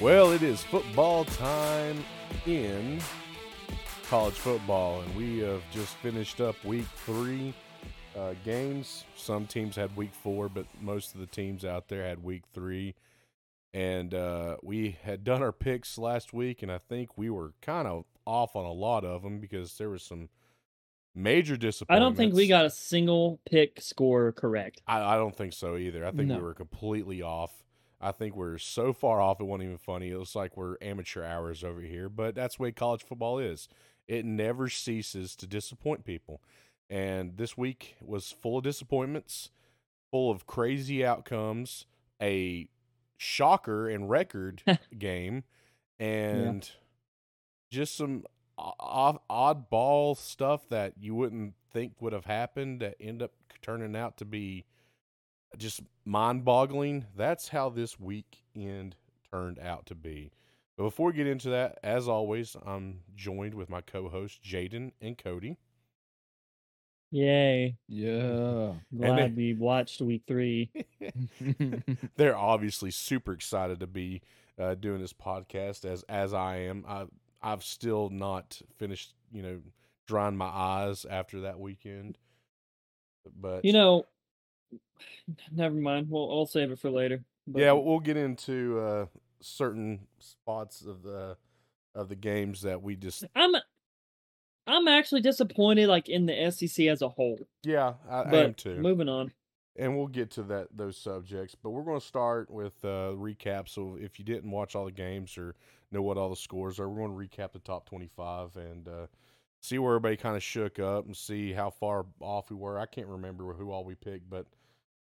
Well, it is football time in college football, and we have just finished up week three uh, games. Some teams had week four, but most of the teams out there had week three. And uh, we had done our picks last week, and I think we were kind of off on a lot of them because there was some major disappointment. I don't think we got a single pick score correct. I, I don't think so either. I think No. we were completely off. I think we're so far off it wasn't even funny. It looks like we're amateur hours over here, but that's the way college football is. It never ceases to disappoint people. And this week was full of disappointments, full of crazy outcomes, a shocker and record game, and just some o- off, oddball stuff that you wouldn't think would have happened that end up turning out to be just mind boggling. That's how this weekend turned out to be. But before we get into that, as always, I'm joined with my co hosts, Jaden and Cody. Yay. Yeah. Glad then- we watched week three. They're obviously super excited to be uh, doing this podcast as as I am. I I've still not finished, you know, drying my eyes after that weekend. But You know, never mind. We'll I'll save it for later. But yeah, we'll get into uh, certain spots of the of the games that we just I'm I'm actually disappointed like in the SEC as a whole. yeah I, I am too. moving on. and we'll get to that those subjects. But we're going to start with uh, recap. So if you didn't watch all the games or know what all the scores are, we're going to recap the top twenty-five and uh, see where everybody kind of shook up and see how far off we were. I can't remember who all we picked, but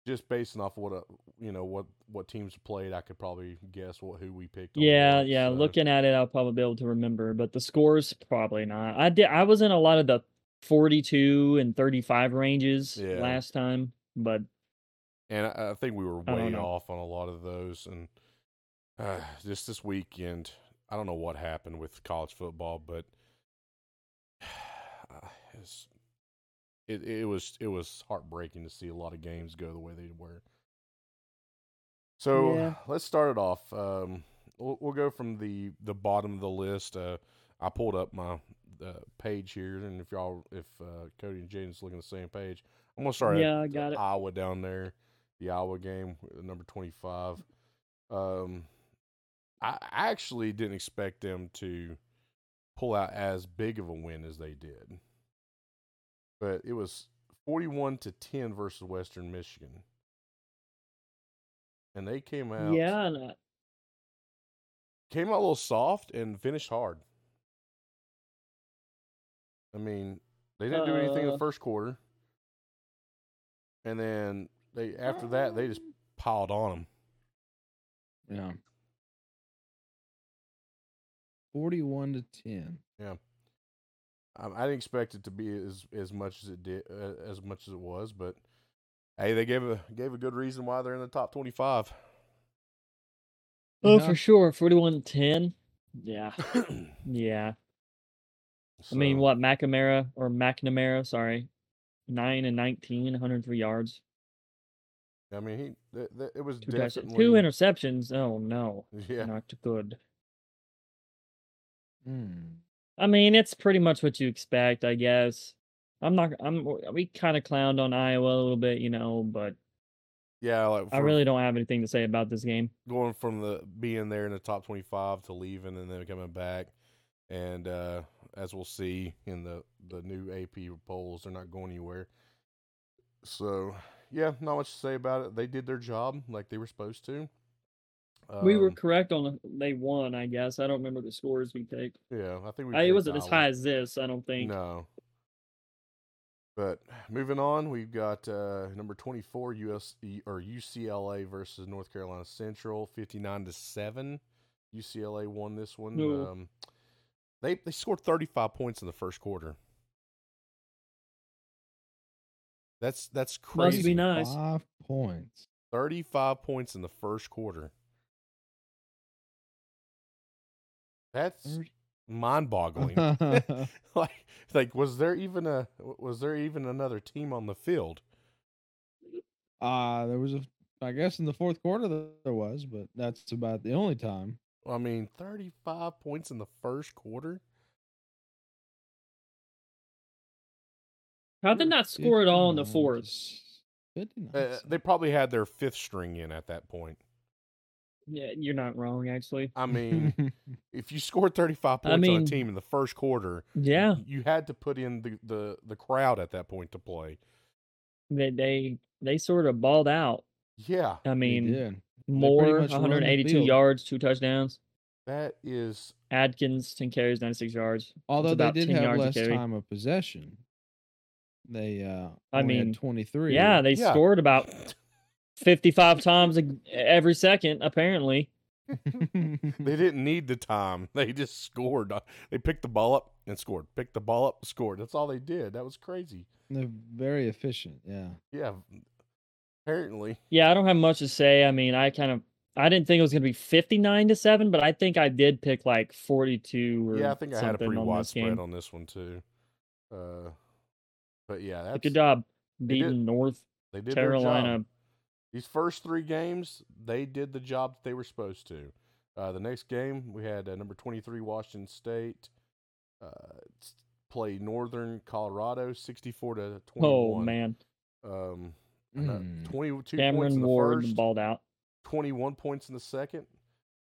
just basing off what uh, you know what what teams played, I could probably guess what who we picked. Yeah, what, yeah. so- Looking at it, I'll probably be able to remember, but the scores probably not. I did. I was in a lot of the forty-two and thirty-five ranges Yeah. last time, but and I, I think we were way off on a lot of those. And uh, just this weekend, I don't know what happened with college football, but it's, it it was it was heartbreaking to see a lot of games go the way they were. So Yeah. let's start it off. Um, we'll, we'll go from the the bottom of the list. Uh, I pulled up my uh, page here, and if y'all, if uh, Cody and Jaden's looking at the same page, I'm gonna start. at Yeah, I got it. Iowa down there, the Iowa game, uh, number 25. Um, I actually didn't expect them to pull out as big of a win as they did, but it was 41 to 10 versus Western Michigan, and they came out yeah, and I, came out a little soft and finished hard. I mean, they didn't do anything in the Uh, first quarter, and then they after that they just piled on them. yeah. 41 to 10. Um, I didn't expect it to be as as much as it did, uh, as much as it was, but hey, they gave a gave a good reason why they're in the top twenty five. oh Yeah. for sure, forty-one ten. Yeah, yeah. I mean, what McNamara or McNamara? Sorry, nine and 19, 103 yards, I mean, he th- th- it was two definitely two interceptions. Oh no, Yeah, not good. Hmm. I mean, it's pretty much what you expect, I guess. I'm not. I'm. We kind of clowned on Iowa a little bit, you know, but yeah. Like I really don't have anything to say about this game. going from the being there in the top twenty five to leaving and then coming back, and uh, as we'll see in the the new AP polls, they're not going anywhere. So yeah, not much to say about it. They did their job like they were supposed to. We were Um, correct on the, they won, I guess. I don't remember the scores we picked. Yeah, I think we. I, it picked wasn't as Iowa. high as this, I don't think. No. But moving on, we've got uh, number twenty-four US or UCLA versus North Carolina Central, fifty-nine to seven. UCLA won this one. Ooh. Um, they they scored thirty-five points in the first quarter. That's that's Must crazy. be nice. Five points. Thirty-five points in the first quarter. That's mind-boggling. like like was there even a was there even another team on the field uh there was a I guess in the fourth quarter there was, but that's about the only time. I mean, 35 points in the first quarter. How did not score at all in the 59 fourth? Uh, they probably had their fifth string in at that point. Yeah, you're not wrong, actually. I mean, if you scored 35 points I on a team in the first quarter, Yeah, you had to put in the, the, the crowd at that point to play. they they, they sort of balled out. Yeah, I mean, did. Moore, much run the 182 yards, two touchdowns. that is Adkins, 10 carries, 96 yards. Although they did have less time of possession. They uh I mean, 23. Yeah, they Yeah. scored about 55 times every second, apparently. they didn't need the time. They just scored. Uh, They picked the ball up and scored. Picked the ball up, scored. That's all they did. That was crazy. They're very efficient. Yeah. Yeah, apparently. Yeah, I don't have much to say. I mean, I kind of I didn't think it was going to be 59 to 7, but I think I did pick like 42 or Yeah, I think I had a something pretty on wide spread game. on this one too. Uh, but yeah, that's Good job did. beating North They did their Carolina. These first three games, they did the job that they were supposed to. Uh, the next game, we had uh, number 23 Washington State uh, play Northern Colorado 64 to 21. Oh man, Um, Mm. 22 points in Cameron the Ward first, balled out. 21 points in the second,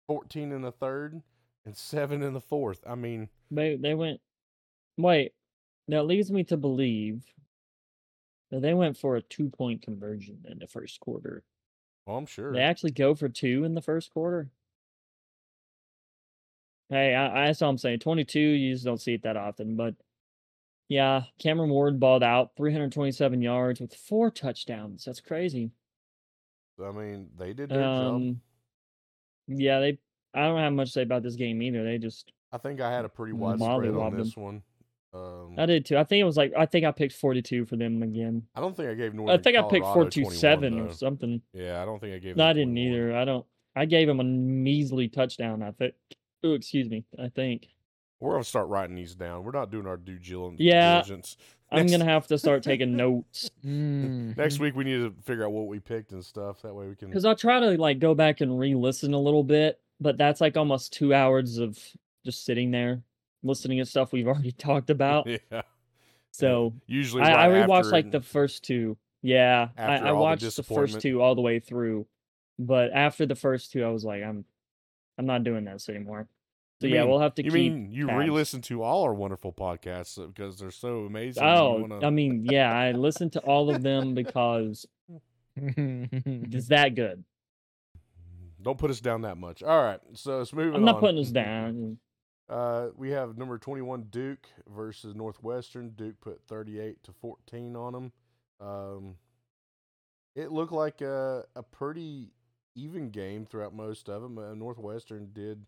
14 in the third, and 7 in the fourth. I mean, They they went. Wait, that leads me to believe they went for a two point conversion in the first quarter. well, I'm sure. They actually go for two in the first quarter. Hey, I, I that's all I'm saying. 22, you just don't see it that often. But yeah, Cameron Ward balled out 327 yards with four touchdowns. That's crazy. I mean, they did their job. Um, yeah, they. I don't have much to say about this game either. They just. I think I had a pretty wide spread on this one. Um, I did too. I think it was like I think I picked 42 for them again. I don't think I gave Northern I think I picked Colorado 42 7 or something. Yeah, I don't think I gave. No, them I didn't 21. either. I don't. I gave him a measly touchdown. I think. Oh, excuse me. I think. We're gonna start writing these down. We're not doing our due gil- Yeah, diligence. I'm gonna have to start taking notes Mhm. Next week we need to figure out what we picked and stuff. That way we can. because I'll try to like go back and re-listen a little bit, but that's like almost two hours of just sitting there listening to stuff we've already talked about. yeah. So Usually, I, I rewatched like the first two. Yeah, I, I all the watched the first two all the way through, but after the first two, I was like, I'm, I'm not doing this anymore. So You yeah, mean- we'll have to You keep. mean you tabs. re-listen to all our wonderful podcasts uh, because they're so amazing? Oh, wanna- I mean, yeah, I listen to all of them because it's that good. don't put us down that much. All right, so let's move. I'm not putting us down. Uh, we have number 21 Duke versus Northwestern. Duke put 38 to 14 on them. Um, it looked like a, a pretty even game throughout most of them. Uh, Northwestern did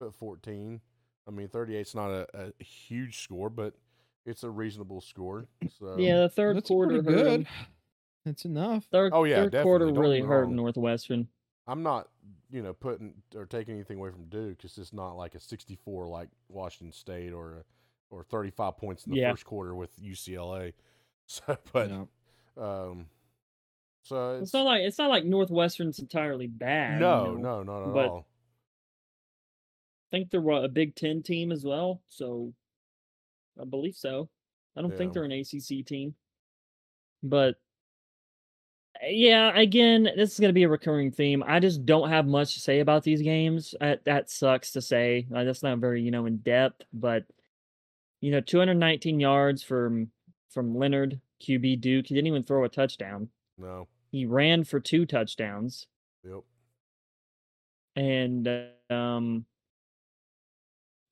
put 14. I mean, 38's not a, a huge score, but it's a reasonable score. So Yeah, the third That's quarter pretty hurt 'em. good. That's enough. Third, Oh, yeah, third quarter. Don't really hurt. Northwestern. I'm not, you know, putting or taking anything away from Duke. Because it's just not like a 64 like Washington State or or 35 points in the Yeah. first quarter with UCLA. So, but Yeah. um, so it's, It's not like it's not like Northwestern's entirely bad. you no, know. no, not at but- all. I think they're a Big Ten team as well, so I believe so. I don't think they're an ACC team, but yeah, again, this is going to be a recurring theme. I just don't have much to say about these games. Uh, that sucks to say. Uh, that's not very you know in depth, but you know, 219 yards from from Leonard QB Duke. He didn't even throw a touchdown. No, He ran for two touchdowns yep. and uh, um,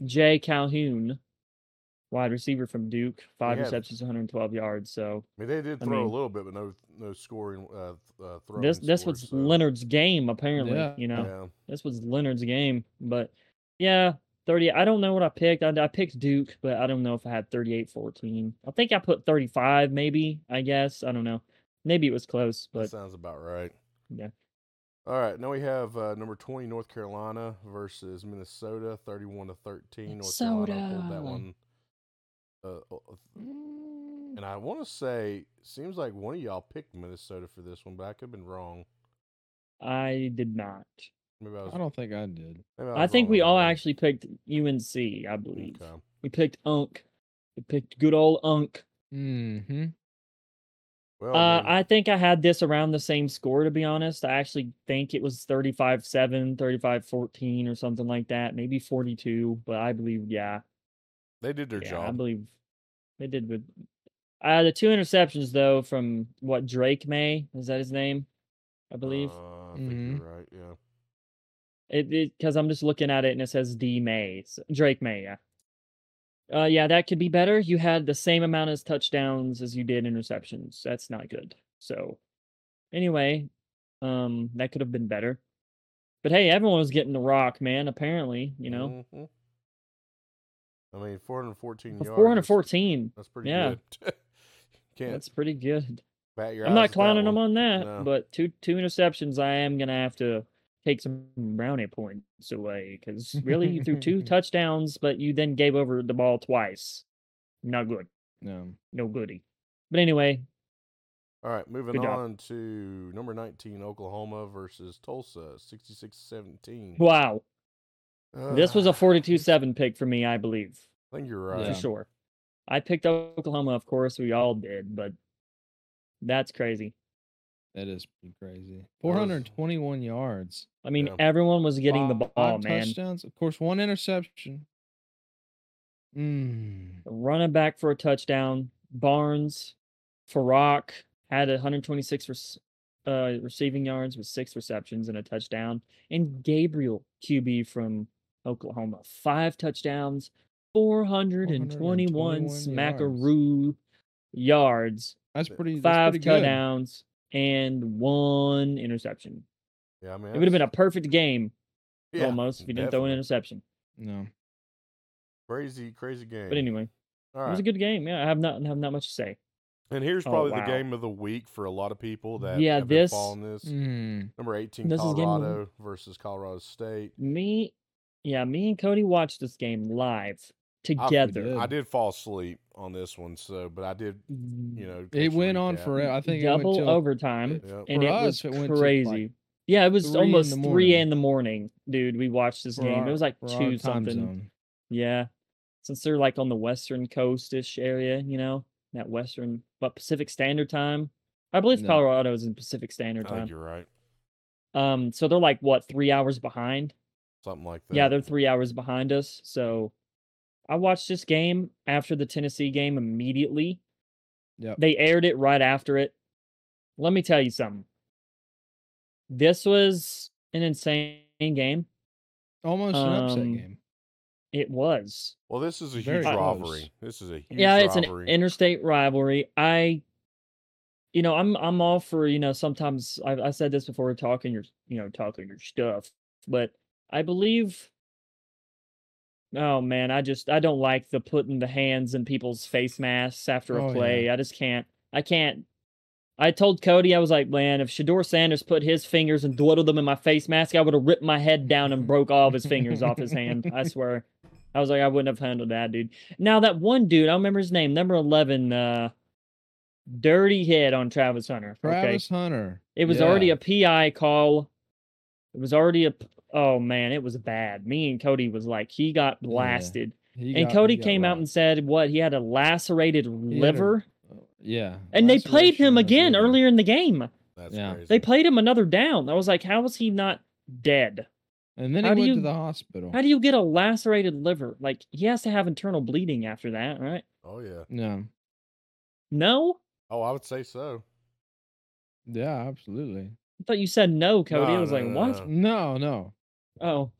Jay Calhoun, wide receiver from Duke, five had- receptions, 112 yards. So I mean, they did I throw mean- a little bit, but no, no scoring. Uh, uh, throwing this this scores, was so, Leonard's game apparently. Yeah. You know, Yeah, this was Leonard's game. But yeah, 30. I don't know what I picked. I, I picked Duke, but I don't know if I had 38-14. I think I put 35, maybe. I guess I don't know. Maybe it was close, that but sounds about right. yeah. All right, now we have uh, number 20 North Carolina versus Minnesota, 31 to 13. North Carolina pulled that one. Uh, uh, Mm, and I want to say, seems like one of y'all picked Minnesota for this one, but I could have been wrong. I did not. Maybe I was. I don't think I did. maybe I was think we all that actually picked UNC. I believe Okay. we picked Unk. We picked good old Unk. Mm-hmm. Well, Uh, man, I think I had this around the same score, to be honest. I actually think it was 35 7, 35 14, or something like that. Maybe 42, but I believe, yeah. They did their yeah, I believe they did with. Uh, the two interceptions, though, from what Drake Maye, is that his name? I believe. Uh, I think Mhm. you're right. Yeah. It because I'm just looking at it and it says D Maye, so- Drake Maye, yeah. Uh, yeah, that could be better. You had the same amount of touchdowns as you did interceptions. That's not good. So, anyway, um, that could have been better. But hey, everyone was getting the rock, man. Apparently, you know, Mhm. I mean, 414 For yards. 414. That's pretty Yeah. good. Can't That's pretty good. I'm not clowning them on that, No. but two two interceptions. I am gonna have to take some brownie points away because really, you threw two touchdowns, but you then gave over the ball twice. Not good. No. No goody. But anyway, All right, moving on to number 19, Oklahoma versus Tulsa, 66 17. wow, this was a 42-7 pick for me, I believe, I think you're right. for sure. I picked Oklahoma, of course, we all did, but that's crazy. That is pretty crazy. 421 yards. I mean, Yeah. everyone was getting the five ball, man. touchdowns. Of course, one interception. Mm. running back for a touchdown. Barnes, Farooq had 126 rec- uh, receiving yards with six receptions and a touchdown. And Gabriel, QB from Oklahoma, five touchdowns, 421 421 smackaroo yards, That's pretty. That's five pretty good. touchdowns, and one interception. Yeah, I mean, It would have been a perfect game yeah, almost if you didn't throw an interception. No. Crazy, crazy game. But anyway, All it was a good game. Yeah, I have not have not much to say. And here's Oh, probably wow. the game of the week for a lot of people that Yeah, have been this- following this. Mm. Number 18, This is game Colorado versus Colorado State. Me, yeah, me and Cody watched this game live together. did. I did fall asleep on this one, so but I did, you know. It went on recap. forever. I think double it went till, overtime, Yep. and For it us, was it went to, like, crazy. yeah, it was three in almost the three morning. in the morning, dude. We watched this for game. our- it was like two something. zone. Yeah, since they're like on the western coast-ish area, you know, that western, but Pacific Standard Time. I believe No. Colorado is in Pacific Standard I think Time. you're right. Um, so they're like what three hours behind? Something like that. Yeah, they're three hours behind us. So I watched this game after the Tennessee game immediately. Yep. They aired it right after it. Let me tell you something. This was an insane game. Almost an upset Um, game. It was. Well, this is a Very huge close. rivalry. This is a huge yeah, it's rivalry. an interstate rivalry. I you know, I'm I'm all for, you know, sometimes I I said this before talking your you know, talking your stuff, but I believe Oh man, I just I don't like the putting the hands in people's face masks after a Oh, yeah. play. I just can't. I can't. I told Cody I was like, man, if Shedeur Sanders put his fingers and dwiddled them in my face mask, I would have ripped my head down and broke all of his fingers off his hand. I swear. I was like, I wouldn't have handled that, dude. Now that one dude, I don't remember his name, number eleven, uh, dirty hit on Travis Hunter. Okay, Travis Hunter. it was yeah. already a PI call. It was already a. p- Oh man, it was bad. Me and Cody was like, he got Yeah. blasted, He and got- Cody he got came out and said, "What? He had a lacerated had a- liver." Uh, yeah. and they played him again liver. earlier in the game. That's Yeah. crazy. They played him another down. I was like, how is he not dead? And then he How do went to you- the hospital. How do you get a lacerated liver? Like he has to have internal bleeding after that, right? oh yeah. No. No, Oh, I would say so. Yeah, absolutely. I thought you said no, Cody. I was no, like, no, what? No, no. No. Oh,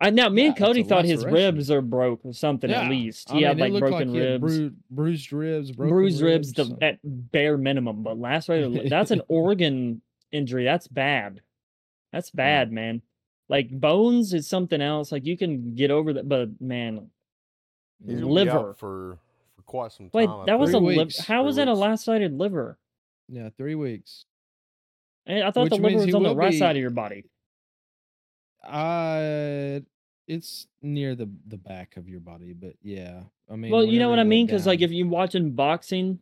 I now me Yeah, and Cody thought his ribs are broke or something at Yeah. least. I He mean, had like broken like ribs, bru- bruised ribs, broken bruised ribs, the so- at bare minimum. But lacerated, li- that's an organ injury. That's bad. That's bad, man. Like bones is something else. Like you can get over that, but man, He's gonna be liver. out for for quite some time. Wait, I that was a Three liver. How Three was that a weeks. lacerated liver? Yeah, three weeks. I I thought Which the liver was on the will right side of your body. Uh, it's near the the back of your body, but yeah. I mean, Well, you know what I mean? Because like if you're watching boxing,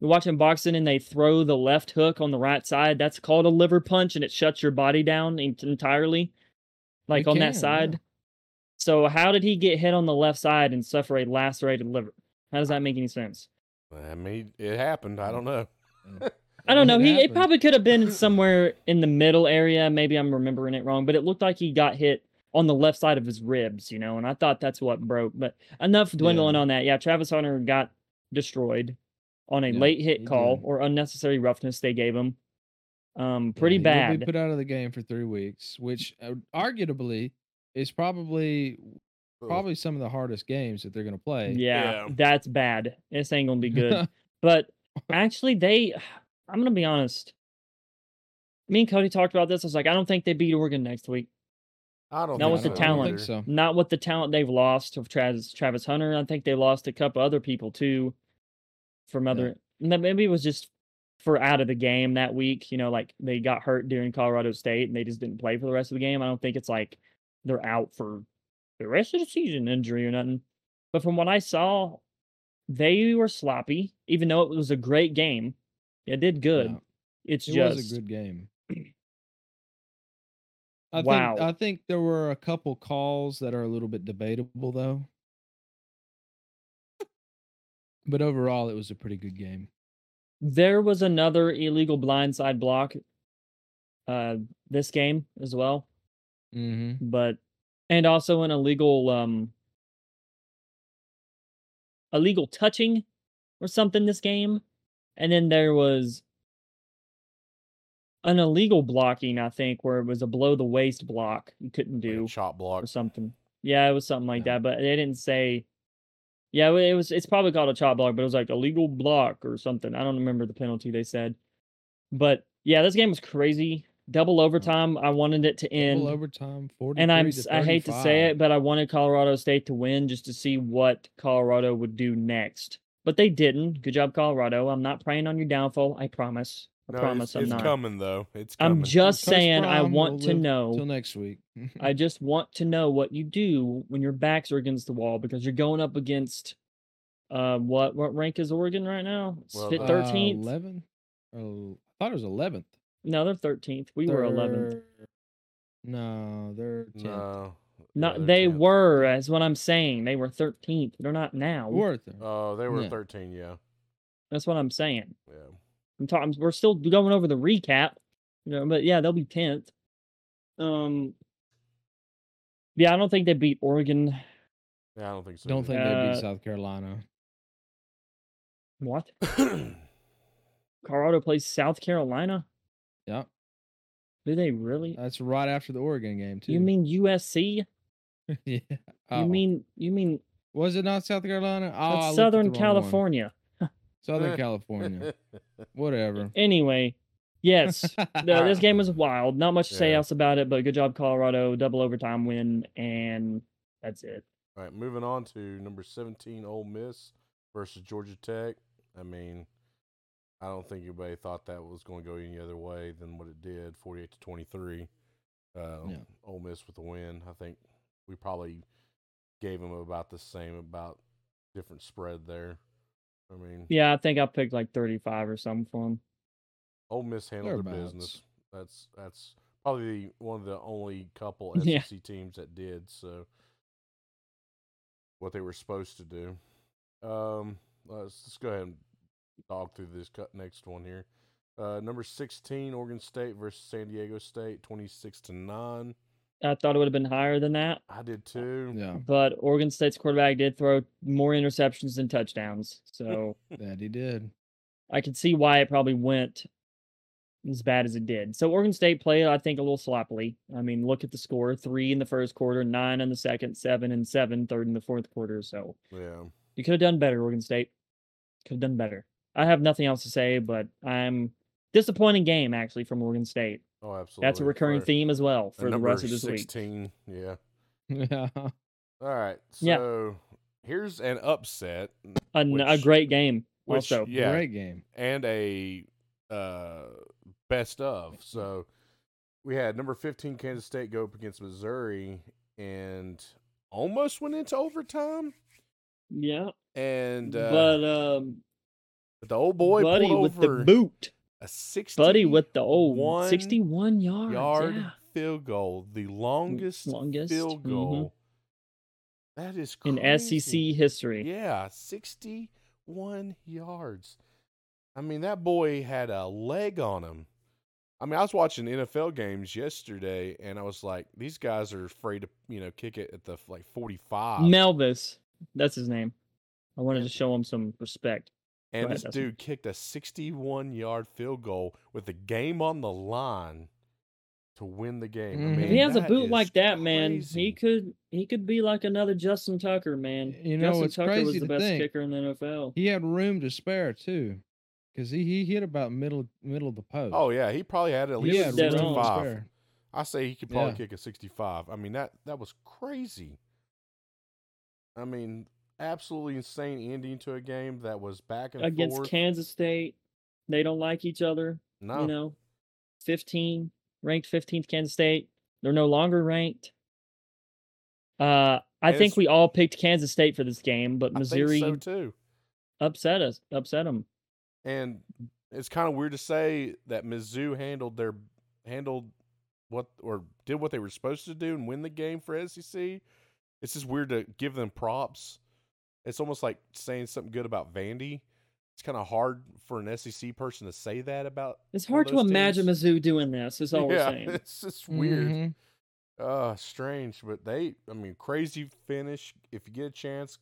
you're watching boxing and they throw the left hook on the right side, that's called a liver punch, and it shuts your body down entirely. like It on can, that yeah. side. So how did he get hit on the left side and suffer a lacerated liver? How does that make any sense? I mean, it happened. I don't know. I don't know. He it probably could have been somewhere in the middle area. Maybe I'm remembering it wrong, but it looked like he got hit on the left side of his ribs, you know, and I thought that's what broke. But enough dwindling Yeah. on that. Yeah, Travis Hunter got destroyed on a Yeah, late hit call did. or unnecessary roughness they gave him. Um, Yeah, pretty he will bad. Be put out of the game for three weeks, which uh, arguably is probably probably some of the hardest games that they're going to play. Yeah, Yeah. that's bad. This ain't gonna be good. but actually, they, I'm gonna be honest. Me and Cody talked about this. I was like, I don't think they beat Oregon next week. I don't. Not with the so talent. so. Not with the talent they've lost of Travis Travis Hunter. I think they lost a couple other people too, from other. that Maybe it was just for out of the game that week. You know, like they got hurt during Colorado State and they just didn't play for the rest of the game. I don't think it's like they're out for the rest of the season injury or nothing. But from what I saw, they were sloppy, even though it was a great game. It did good. Yeah, It's it just was a good game. I Wow. think I think there were a couple calls that are a little bit debatable though. But overall it was a pretty good game. there was another illegal blindside block uh this game as well. Mm-hmm. but and also an illegal um illegal touching or something this game and then there was an illegal blocking i think where it was a below the waist block you couldn't Like a do chop block. or something. Yeah it was something like Yeah. that but they didn't say yeah it was it's probably called a chop block but it was like illegal block or something. I don't remember the penalty they said. But yeah this game was crazy. Double overtime i wanted it to end. Double overtime, 43 and I'm I hate to say it, but I wanted Colorado State to win just to see what Colorado would do next. But they didn't. Good job, Colorado. I'm not praying on your downfall. I promise. I No, promise it's, I'm it's not. coming though. It's coming. I'm just Coach saying I Prime want will to know. till next week. I just want to know what you do when your backs are against the wall because you're going up against uh what what rank is Oregon right now? Well, Fit uh, thirteenth? 11? Oh, I thought it was 11th. no, they're thirteenth. We were eleventh. No, they're 10th. no. No, yeah, they're they 10th. were. That's what I'm saying. They were thirteenth. They're not now. Worth it. Oh, they were Yeah. 13. Yeah. That's what I'm saying. Yeah. I'm talking. We're still going over the recap, you know. But yeah, they'll be tenth. Um. Yeah, I don't think they beat Oregon. Yeah, I don't think so. Don't think they Uh, beat South Carolina. What? Colorado plays South Carolina. Yep. Do they really? That's right after the Oregon game, too. you mean USC? yeah. You Oh, mean you mean was it not South Carolina? Oh, I that's looked at Southern the wrong one. California? Southern California. Whatever. Anyway, yes, no, this game was wild. Not much to say else about it, but good job, Colorado. Double overtime win, and that's it. All right, moving on to number 17, Ole Miss versus Georgia Tech. I mean, I don't think anybody thought that was going to go any other way than what it did, 48 to 23. Uh, Yeah. Ole Miss with the win. I think we probably gave them about the same, about different spread there. I mean, Yeah, I think I picked like 35 or something for them. Ole Miss handled their business. That's that's probably one of the only couple Yeah. SEC teams that did so. What they were supposed to do. Um, let's, let's go ahead and dog through this cut next one here. Uh, number sixteen, Oregon State versus San Diego State, twenty six to nine. I thought it would have been higher than that, I did too. Yeah, but Oregon State's quarterback did throw more interceptions than touchdowns. So that he did. I could see why it probably went as bad as it did. So Oregon State played, I think, a little sloppily. I mean, look at the score: three in the first quarter, nine in the second, seven and seven, third in the fourth quarter. So Yeah. you could have done better, Oregon State. Could have done better. I have nothing else to say, but I'm disappointing game actually from Oregon State. Oh, absolutely. That's a recurring For- theme as well for the number rest of this week. sixteen. Yeah. Yeah. All right. Yeah. So here's an upset. A, n- a which- great game. which- also, Yeah. Great game. and a uh, best of. So we had number 15 Kansas State go up against Missouri and almost went into overtime. yeah. And uh, but um, the old boy Buddy pulled with over the boot. A 60 Buddy with the old one 61 yards. yard yeah. field goal, the longest, longest, field mhm. goal. That is in. SEC history. Yeah, 61 yards. I mean, that boy had a leg on him. I mean, I was watching NFL games yesterday, and I was like, these guys are afraid to, you know, kick it at the like 45. Mevis, that's his name. I wanted to show him some respect. And ahead, this Dustin. dude kicked a 61 yard field goal with the game on the line to win the game. I Mhm. mean, If he has a boot like that, man, he could he could be like another Justin Tucker, man. You know, Justin it's Tucker was the best think. kicker in the NFL. He had room to spare too, because he, he hit about middle middle of the post. Oh yeah, he probably had at least had room to 65. spare. I say he could probably Yeah. kick a 65. I mean that that was crazy. I mean, absolutely insane ending to a game that was back and Against forth. Kansas State, they don't like each other. no, You know, fifteen ranked fifteenth Kansas State. They're no longer ranked. Uh, I And think we all picked Kansas State for this game, but Missouri so too. upset us, upset them. And it's kind of weird to say that Mizzou handled their handled what or did what they were supposed to do and win the game for SEC. It's just weird to give them props. It's almost like saying something good about Vandy. It's kind of hard for an SEC person to say that about. It's hard to those imagine teams. Mizzou doing this. Is all we're yeah, saying. it's just weird. Mhm. Uh, strange, but they, I mean, crazy finish. If you get a chance,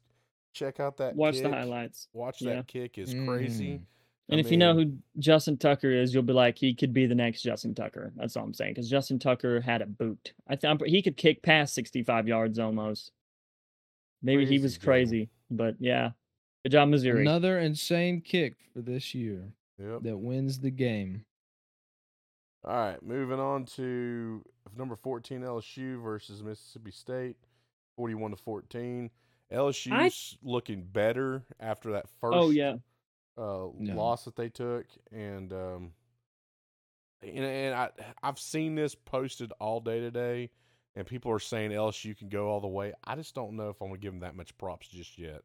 check out that. Watch the highlights. Watch Yeah. that kick is crazy. Mhm. And I if you know who Justin Tucker is, you'll be like, he could be the next Justin Tucker. That's all I'm saying. Because Justin Tucker had a boot. I think he could kick past 65 yards almost. Maybe he Crazy was game. crazy, but yeah. Good job, Missouri. Another insane kick for this year Yep. that wins the game. All right, moving on to number 14 LSU versus Mississippi State, 41 to 14. LSU's looking better after that first oh yeah, uh, Yeah. loss that they took, and um, and, and I I've seen this posted all day today, and people are saying LSU can go all the way. I just don't know if I'm gonna give them that much props just yet.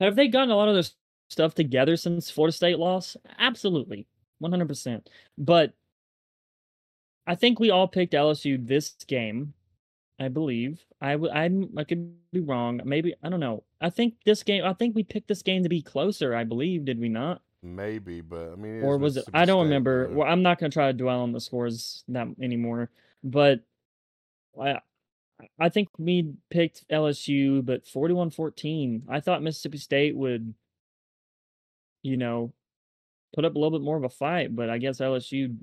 have they gotten a lot of this stuff together since Florida State loss? Absolutely, 100. percent But I think we all picked LSU this game. I believe. I w- I'm I could be wrong. Maybe I don't know. I think this game. I think we picked this game to be closer. I believe. Did we not? Maybe, but I mean, or was it? I don't remember. though. Well, I'm not going to try to dwell on the scores that anymore. But I, I think we picked LSU, but 41-14. I thought Mississippi State would, you know, put up a little bit more of a fight, but I guess LSU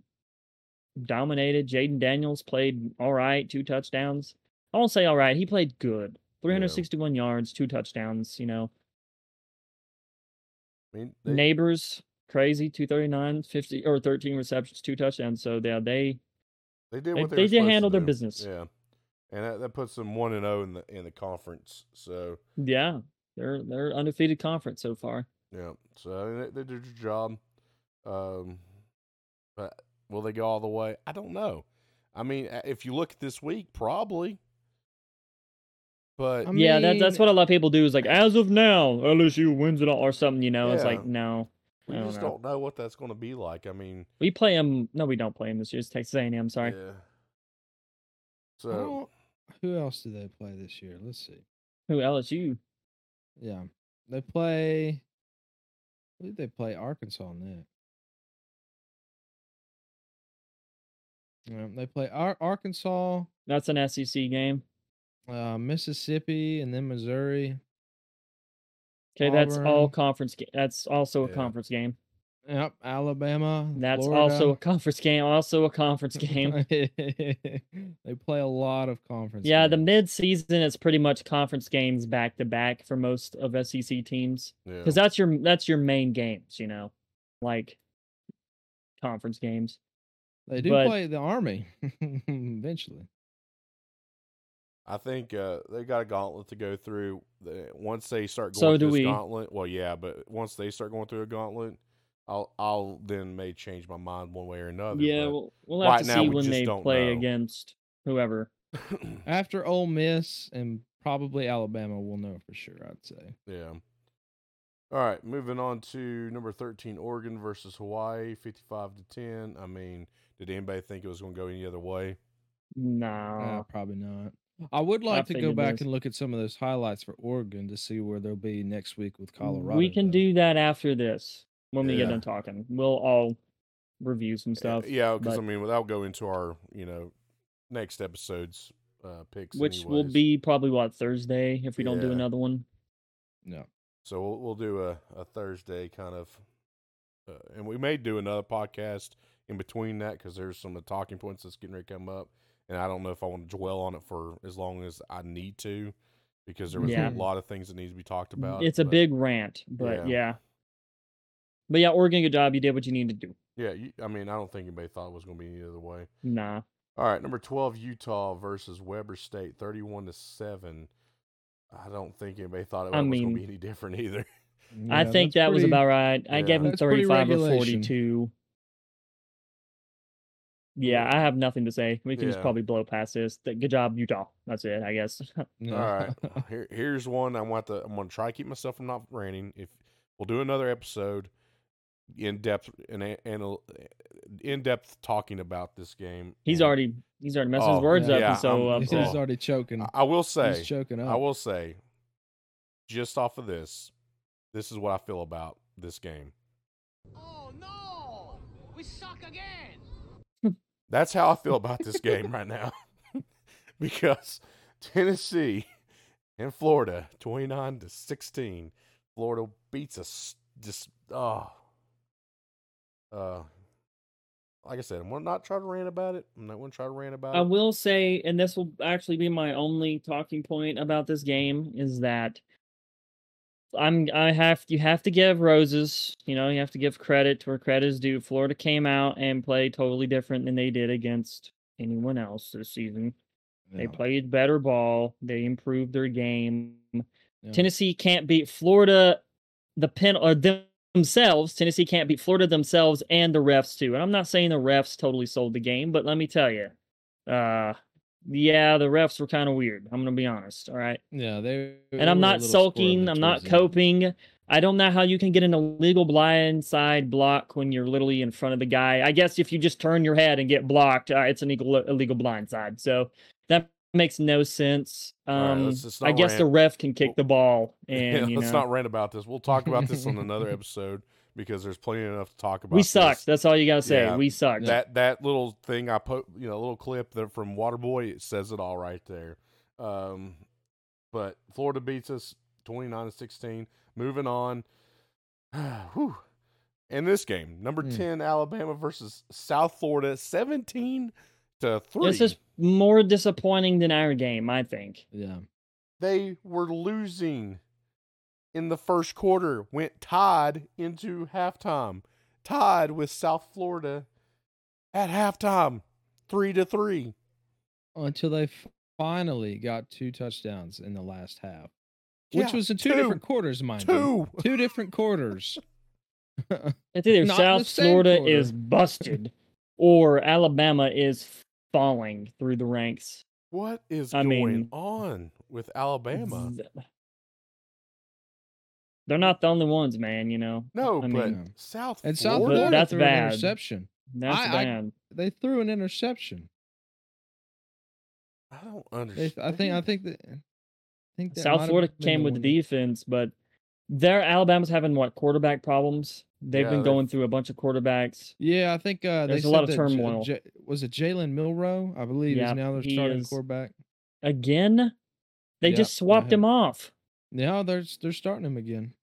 dominated. Jayden Daniels played all right, two touchdowns. I won't say all right. He played good. 361 yards, two touchdowns. You know, I mean, they, Nabers crazy 239 50 or 13 receptions two touchdowns so yeah they They did what they, they were did supposed to handle their do. business. Yeah, and that, that puts them one and zero in the in the conference. So yeah they're they're undefeated conference so far yeah, so they, they did your job. Um, but will they go all the way? I don't know. I mean, if you look at this week, probably. But I yeah that, that's what a lot of people do is like as of now lsu wins it all or something you know it's like no we don't just know. don't know what that's going to be like. I mean, we play them no we don't play them this year it's texas a&m sorry yeah. So who else do they play this year? Let's see. who lsu Yeah, they play. Who did they play? Arkansas next. Yeah, they play Ar- Arkansas, that's an sec game uh, Mississippi, and then Missouri. Okay that's all conference ga- that's also a Yeah. conference game Yep, Alabama. that's also a Florida. conference game also a conference game they play a lot of conference. Yeah, the games. mid season is pretty much conference games back to back for most of SEC teams yeah, because that's your that's your main games, you know, like conference games. They do but- play the Army eventually. I think uh, they got a gauntlet to go through. Once they start going So through do this we. gauntlet, well, yeah, but once they start going through a gauntlet, I'll I'll then may change my mind one way or another. yeah, we'll, we'll have right to now, see we when just they don't play know. against whoever. After Ole Miss and probably Alabama, we'll know for sure. I'd say. yeah. All right, moving on to number 13, Oregon versus Hawaii, 55 to 10. I mean, did anybody think it was going to go any other way? No. Uh, probably not. I would like to go back and look at some of those highlights for Oregon to see where they'll be next week with Colorado. we can though. do that after this when we Yeah. get done talking. We'll all review some stuff. Yeah, because I mean, without going into our, you know, next episode's uh, picks, which will be probably what Thursday if we don't do another one. No. So we'll, we'll do a, a Thursday kind of, uh, and we may do another podcast in between that because there's some of the talking points that's getting ready to come up, and I don't know if I want to dwell on it for as long as I need to, because there was Yeah. a lot of things that needs to be talked mm, about. It's a but- big rant, but Yeah. yeah. But yeah, Oregon, good job. You did what you needed to do. yeah. You, I mean, I don't think anybody thought it was going to be any other way. Nah. All right, number twelve, Utah versus Weber State, thirty-one to seven. I don't think anybody thought it I was going to be any different either. I think that's that was about right. I Yeah. gave him 35 or regulation. 42. Yeah, I have nothing to say. We can just Yeah. probably blow past this. Th- Good job, Utah. That's it, I guess. All right, here, here's one. I want to. I'm going to try to keep myself from not ranting. If we'll do another episode in depth and and in depth talking about this game. he's and already he's already messed Oh, his words yeah. up, Yeah, and so I'm- uh, He's he's already choking. I, I will say. He's choking up. I will say. Just off of this, this is what I feel about this game. Oh no! We suck again! That's how I feel about this game right now. because Tennessee and Florida, 29 to 16. Florida beats us just oh. Uh like I said, I'm not try to rant about it. I'm not gonna try to rant about I it. I will say, and this will actually be my only talking point about this game, is that I'm I have you have to give roses, you know, you have to give credit to where credit is due. Florida came out and played totally different than they did against anyone else this season. They played better ball. They improved their game. Yeah. Tennessee can't beat Florida, the pen or them- themselves. Tennessee can't beat Florida themselves and the refs too. And I'm not saying the refs totally sold the game, but let me tell you, uh, yeah, the refs were kind of weird. I'm gonna be honest. All right, Yeah, they. and I'm not sulking. I'm not coping. I don't know how you can get an illegal blindside block when you're literally in front of the guy. I guess if you just turn your head and get blocked, uh, it's an illegal illegal blindside. So that makes no sense. All right, Um, let's just I not guess the ref can kick the ball, Yeah, and you let's know not rant about this. We'll talk about this on another episode because there's plenty enough to talk about. we this. sucked. That's all you gotta say. Yeah, we suck. That that little thing I put, you know, little clip that from Waterboy, it says it all right there. Um, but Florida beats us twenty nine to sixteen. Moving on. Whew. In this game, number Hmm. ten Alabama versus South Florida, seventeen to three. This is more disappointing than our game, I think. Yeah. they were losing in the first quarter, went tied into halftime, tied with South Florida at halftime, three to three. Until they finally got two touchdowns in the last half, Yeah, which was in two, two. different quarters, mind you. Two. Two different quarters. It's either Not South Florida quarter. is busted or Alabama is falling through the ranks. What is I going mean- on with Alabama? Th- They're not the only ones, man. You know. No, I but mean, South and South Florida. Florida that's threw bad. an interception. that's I- I- bad. They threw an interception. I don't They, understand. I think. I think that. I think that South Florida came with the defense, but their Alabama's having what quarterback problems. They've Yeah, been they've- going through a bunch of quarterbacks. Yeah, I think uh, they There's a said lot of that J- turmoil. J- was it Jalen Milroe? I believe Yep, is now their he starting is. quarterback. Again, they Yep, just swapped him off. Now they're they're starting him again.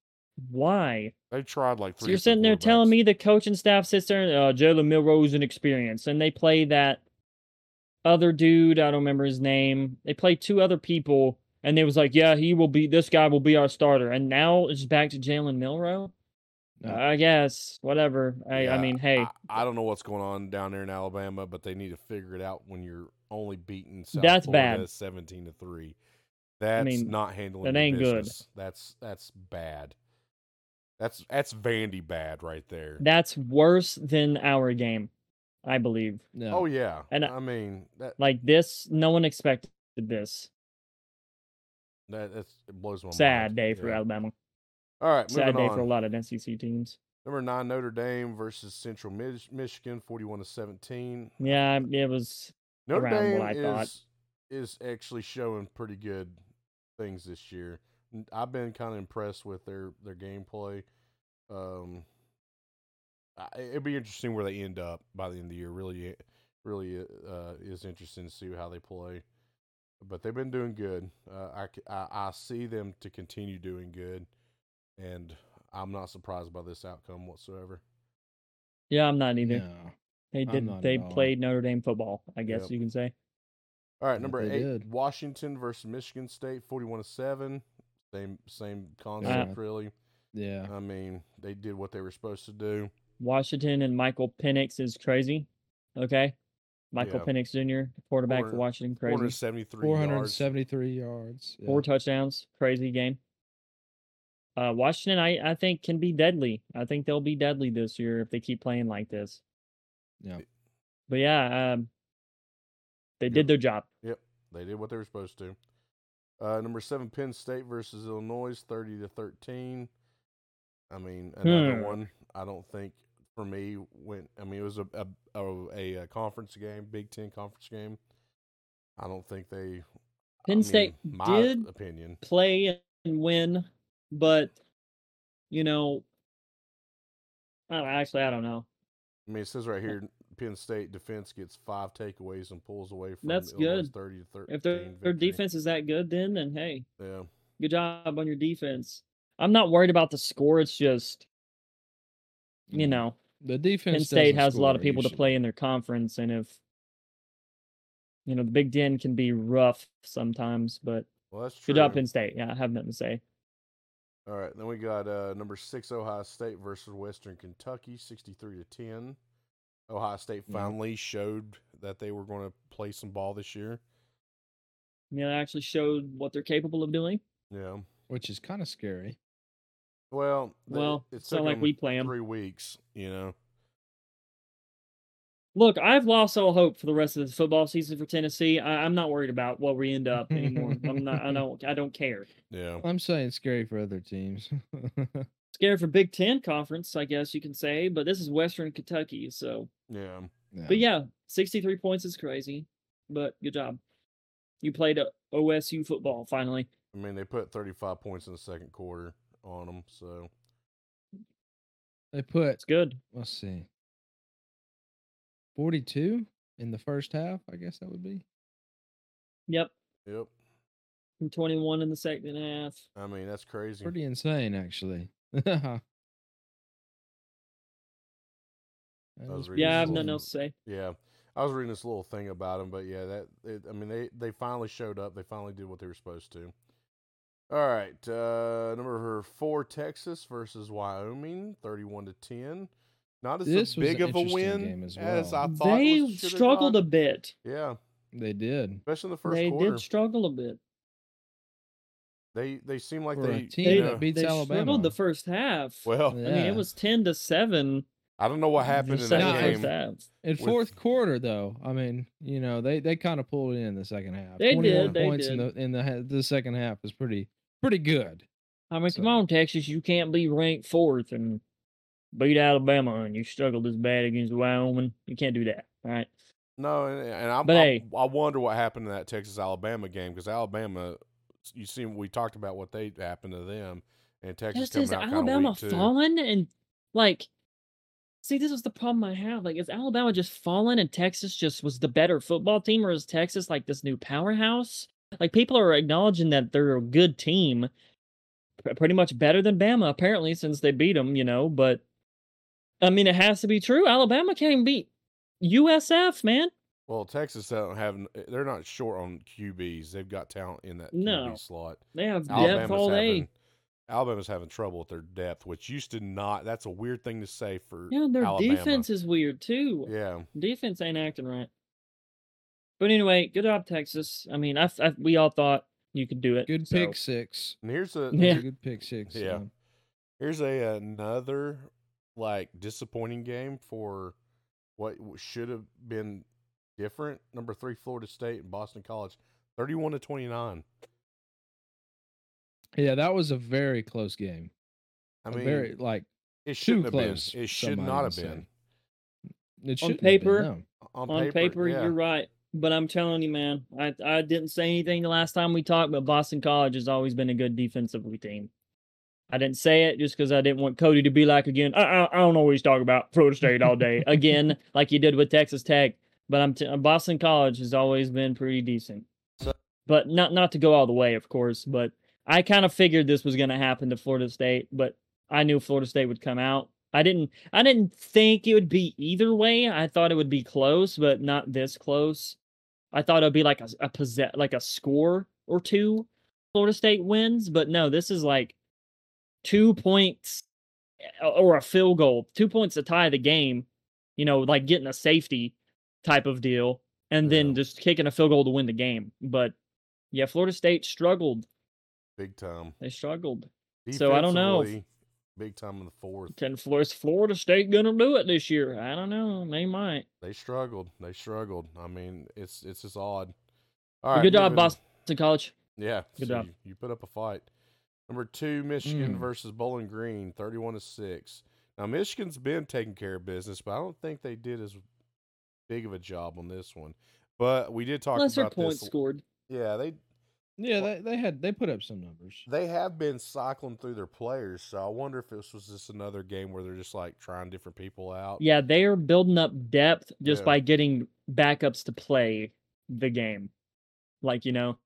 Why? They tried like three. So you're sitting there telling me the coaching staff sits there and uh, Jalen Milroe's an experience, and they play that other dude. I don't remember his name. They play two other people, and they was like, "Yeah, he will be. This guy will be our starter." And now it's back to Jalen Milroe. No. I guess whatever. I, I mean, hey, I, I don't know what's going on down there in Alabama, but they need to figure it out when you're only beating South That's Florida bad. seventeen to three. That's mean, not handling that your ain't good. business. That's that's bad. That's that's Vandy bad right there. that's worse than our game. I believe. No. oh yeah, And I mean that Like this, no one expected this. that that's, it blows my Sad mind. day for Yeah. Alabama. All right, Sad day on. for a lot of SEC teams. Number nine, Notre Dame versus Central Mich- Michigan, forty-one to seventeen. Yeah, it was. Notre around Dame what I thought. is is actually showing pretty good things this year. I've been kind of impressed with their their gameplay. Um, I- it'd be interesting where they end up by the end of the year. Really, really uh, is interesting to see how they play. But they've been doing good. Uh, I, c- I I see them to continue doing good, and I'm not surprised by this outcome whatsoever. Yeah, I'm not either. No. They did. not They played Notre Dame football. I guess Yep. you can say. All right, number they eight, did. Washington versus Michigan State, forty-one to seven. Same same Uh, concept, really. Yeah. I mean, they did what they were supposed to do. Washington and Michael Penix is crazy. Okay, Michael Yeah. Penix Jr., quarterback for Washington, crazy. hundred seventy-three yards. 473 yards. Yeah. Four touchdowns, crazy game. Uh, Washington, I I think can be deadly. I think they'll be deadly this year if they keep playing like this. Yeah. But yeah, um, they Yep. did their job. They did what they were supposed to. Uh, number seven, Penn State versus Illinois, thirty to thirteen. I mean, another Hmm. one. I don't think for me went. I mean, it was a a, a, a conference game, Big Ten conference game. I don't think they. I Penn mean, State my did opinion. play and win, but you know, I actually I don't know. I mean, it says right here, Penn State defense gets five takeaways and pulls away from That's Illinois' good. thirty to thirteen. If their their defense is that good, then then hey, yeah, good job on your defense. I'm not worried about the score. It's just you know the defense. Penn State doesn't has a lot of people to play in their conference, and if you know the Big Ten can be rough sometimes, but well, that's true. good job Penn State. Yeah, I have nothing to say. All right, then we got uh, number six Ohio State versus Western Kentucky, sixty-three to ten. Ohio State Yeah. finally showed that they were going to play some ball this year. Yeah, they actually showed what they're capable of doing. Yeah. which is kind of scary. Well, they- Well, it it's not took like 'em we play 'em. three weeks. You know. Look, I've lost all hope for the rest of the football season for Tennessee. I, I'm not worried about what we end up anymore. I'm not. I don't. I don't care. Yeah. I'm saying scary for other teams. Scared for Big Ten conference, I guess you can say, but this is Western Kentucky, so. Yeah. But yeah, 63 points is crazy, but good job. You played uh, OSU football finally. I mean, they put thirty-five points in the second quarter on them. So they put It's good. let's see, 42 in the first half. I guess that would be. Yep. yep. And 21 in the second half. I mean, that's crazy. Pretty insane, actually. That was is reading Yeah, I have nothing else to say. Yeah, I was reading this little thing about them, but yeah, that it, I mean they they finally showed up. They finally did what they were supposed to. All right, uh, number four, Texas versus Wyoming, thirty-one to ten. Not as This big of a win as as I thought. They it was- should've struggled a bit. Yeah, They did. especially in the first They quarter. did struggle a bit. They they seem like For a they team you They, know, that beats they Alabama. struggled the first half. well. I mean, it was 10 to 7. I don't know what happened the in that game. half. In with- fourth quarter, though, I mean, you know, they they kind of pulled it in the second half. They did, 21 they points in the in the the second half is pretty pretty good. I mean, So- come on, Texas. You can't be ranked fourth and beat Alabama and you struggled this bad against Wyoming. You can't do that. All right. No, and, and I, But I, hey. I wonder what happened in that Texas Alabama game because Alabama, you see, we talked about what they happened to them, and Texas Just coming out Alabama fallen and like see this was the problem I have. Like is Alabama just fallen and Texas just was the better football team or is Texas like this new powerhouse? Like people are acknowledging that they're a good team. pr- Pretty much better than Bama apparently since they beat them, you know, but I mean it has to be true. Alabama can't even beat USF, man. Well, Texas don't have eh, they're not short on QBs. They've got talent in that No. QB slot. They have depth Alabama's all day. having Alabama's having trouble with their depth, which used to not. That's a weird thing to say for Yeah, their Alabama. defense is weird too. Yeah, defense ain't acting right. But anyway, good job, Texas. I mean, I, I we all thought you could do it. Good so- pick six. and here's a Yeah. a good pick six. Yeah. here's a another like disappointing game for what should have been different. Number three, Florida State and Boston College, thirty-one to twenty-nine. yeah, that was a very close game. I mean, very like it shouldn't have been. It should not have been. It On shouldn't have been, paper, no. On, on paper, yeah. you're right. But I'm telling you, man, I I didn't say anything the last time we talked, but Boston College has always been a good defensively team. I didn't say it just because I didn't want Cody to be like again. I, I, I don't always talk about Florida State all day again, like you did with Texas Tech. But I'm t- uh, Boston College has always been pretty decent. So- but not not to go all the way, of course. But I kind of figured this was going to happen to Florida State, but I knew Florida State would come out. I didn't I didn't think it would be either way. I thought it would be close, but not this close. I thought it would be like a, a possess like a score or two Florida State wins, but no, this is like two points eh, or a field goal, two points to tie the game, you know, like getting a safety type of deal, and then Yeah. just kicking a field goal to win the game. But yeah, Florida State struggled. big time. They struggled. So I don't know if- Big time in the fourth. Can Florida, is Florida State gonna do it this year? I don't know. They might. They struggled. They struggled. I mean, it's it's just odd. All right, Good job, Boston College. Yeah, Good so job. You, you put up a fight. Number two, Michigan Mm. versus Bowling Green, thirty-one to six. Now Michigan's been taking care of business, but I don't think they did as big of a job on this one. But we did talk Lesser about points this. scored. Yeah, they Yeah, they, they had they put up some numbers. they have been cycling through their players, so I wonder if this was just another game where they're just like trying different people out. Yeah, they are building up depth just Yeah. by getting backups to play the game. Like, you know.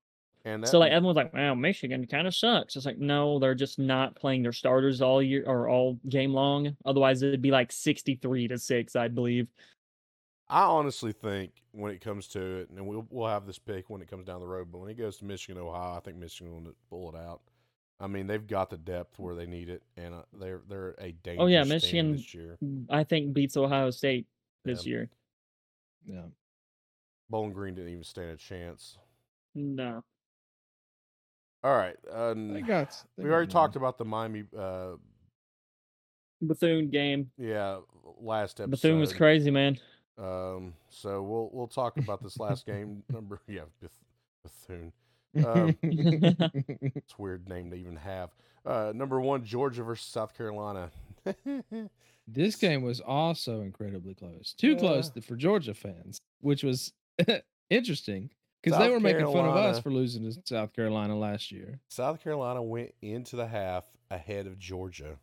and that, So like everyone's like, wow, Michigan kind of sucks. It's like, no, they're just not playing their starters all year or all game long. Otherwise it'd be like sixty three to six, I believe. I honestly think when it comes to it, and we'll we'll have this pick when it comes down the road, but when it goes to Michigan, Ohio, I think Michigan will pull it out. I mean, they've got the depth where they need it, and uh, they're they're a dangerous Oh, yeah, team Michigan- this year. I think beats Ohio State this Yeah. year. Yeah. Bowling Green didn't even stand a chance. No. All right, um, They got they we got already one. talked about the Miami. Uh, Bethune game. yeah, last episode. Bethune was crazy, man. Um, so we'll we'll talk about this last game. Number yeah, Beth- Bethune. Um, It's a weird name to even have. Uh, number one, Georgia versus South Carolina. this game was also incredibly close. Too close Yeah. for Georgia fans, which was interesting because they were making fun of us for losing to South Carolina last year. South Carolina went into the half ahead of Georgia.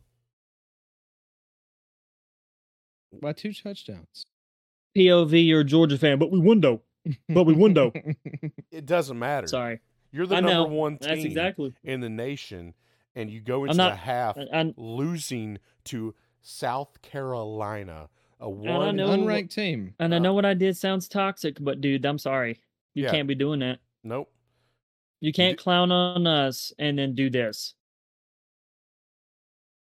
by two touchdowns. POV, you're a Georgia fan, but we won though. But we won, though. It doesn't matter. Sorry. You're the I number know. one team That's exactly. in the nation, and you go into I'm the half I, I, losing to South Carolina, a one. know- Unranked team. and I Uh, know what I did sounds toxic, but dude, I'm sorry. You Yeah. can't be doing that. Nope. You can't d- clown on us and then do this.